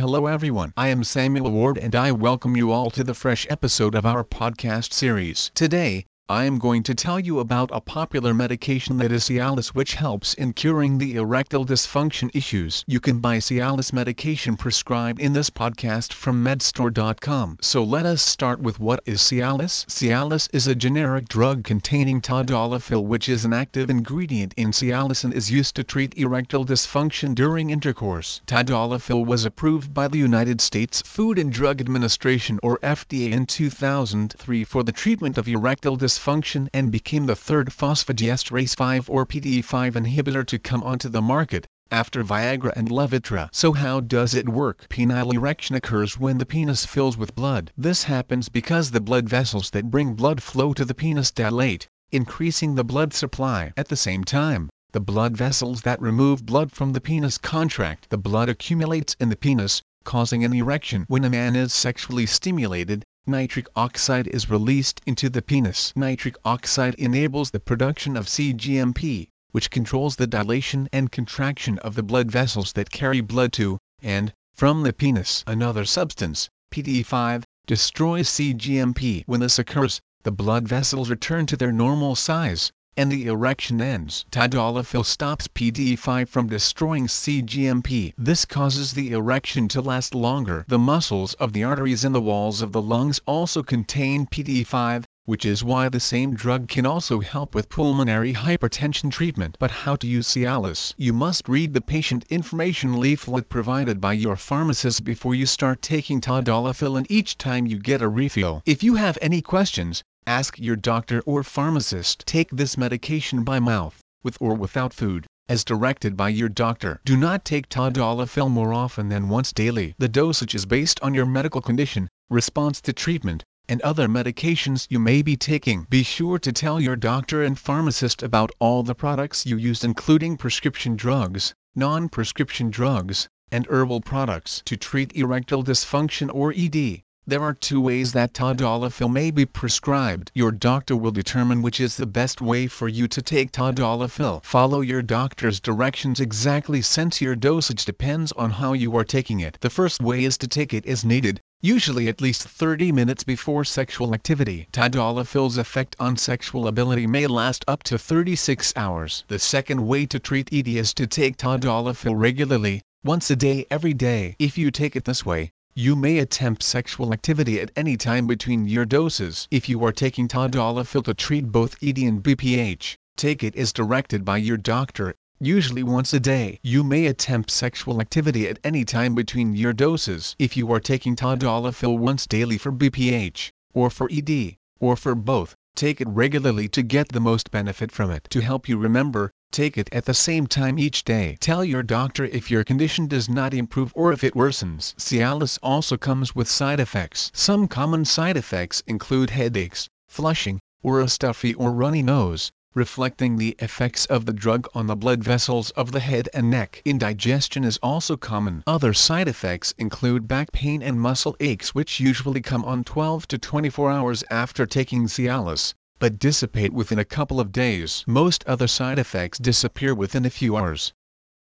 Hello everyone. I am Samuel Ward and I welcome you all to the fresh episode of our podcast series. Today, I am going to tell you about a popular medication that is Cialis which helps in curing the erectile dysfunction issues. You can buy Cialis medication prescribed in this podcast from medstore.com. So let us start with what is Cialis. Cialis is a generic drug containing tadalafil which is an active ingredient in Cialis and is used to treat erectile dysfunction during intercourse. Tadalafil was approved by the United States Food and Drug Administration or FDA in 2003 for the treatment of erectile dysfunction dysfunction and became the third phosphodiesterase 5 or PDE5 inhibitor to come onto the market, after Viagra and Levitra. So how does it work? Penile erection occurs when the penis fills with blood. This happens because the blood vessels that bring blood flow to the penis dilate, increasing the blood supply. At the same time, the blood vessels that remove blood from the penis contract. The blood accumulates in the penis, causing an erection. When a man is sexually stimulated, nitric oxide is released into the penis. Nitric oxide enables the production of CGMP, which controls the dilation and contraction of the blood vessels that carry blood to, and, from the penis. Another substance, PDE5, destroys CGMP. When this occurs, the blood vessels return to their normal size, and the erection ends. Tadalafil stops PDE5 from destroying CGMP. This causes the erection to last longer. The muscles of the arteries in the walls of the lungs also contain PDE5, which is why the same drug can also help with pulmonary hypertension treatment. But how to use Cialis? You must read the patient information leaflet provided by your pharmacist before you start taking Tadalafil and each time you get a refill. If you have any questions, Ask your doctor or pharmacist. Take this medication by mouth, with or without food, as directed by your doctor. Do not take tadalafil more often than once daily. The dosage is based on your medical condition, response to treatment, and other medications you may be taking. Be sure to tell your doctor and pharmacist about all the products you use including prescription drugs, non-prescription drugs, and herbal products to treat erectile dysfunction or ED. There are two ways that tadalafil may be prescribed. Your doctor will determine which is the best way for you to take tadalafil. Follow your doctor's directions exactly since your dosage depends on how you are taking it. The first way is to take it as needed, usually at least 30 minutes before sexual activity. Tadalafil's effect on sexual ability may last up to 36 hours. The second way to treat ED is to take tadalafil regularly, once a day every day. If you take it this way, you may attempt sexual activity at any time between your doses. If you are taking tadalafil to treat both ED and BPH, take it as directed by your doctor, usually once a day. You may attempt sexual activity at any time between your doses. If you are taking tadalafil once daily for BPH, or for ED, or for both, take it regularly to get the most benefit from it. To help you remember, Take it at the same time each day. Tell your doctor if your condition does not improve or if it worsens. Cialis also comes with side effects. Some common side effects include headaches, flushing, or a stuffy or runny nose, reflecting the effects of the drug on the blood vessels of the head and neck. Indigestion is also common. Other side effects include back pain and muscle aches which usually come on 12 to 24 hours after taking Cialis but dissipate within a couple of days. Most other side effects disappear within a few hours.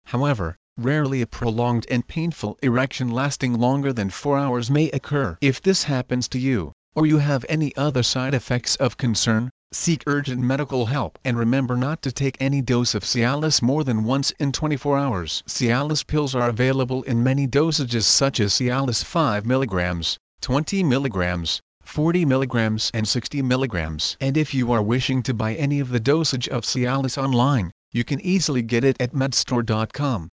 However, rarely a prolonged and painful erection lasting longer than 4 hours may occur. If this happens to you, or you have any other side effects of concern, seek urgent medical help and remember not to take any dose of Cialis more than once in 24 hours. Cialis pills are available in many dosages such as Cialis 5 mg, 20 mg, 40 mg and 60 mg. And if you are wishing to buy any of the dosage of Cialis online, you can easily get it at medstore.com.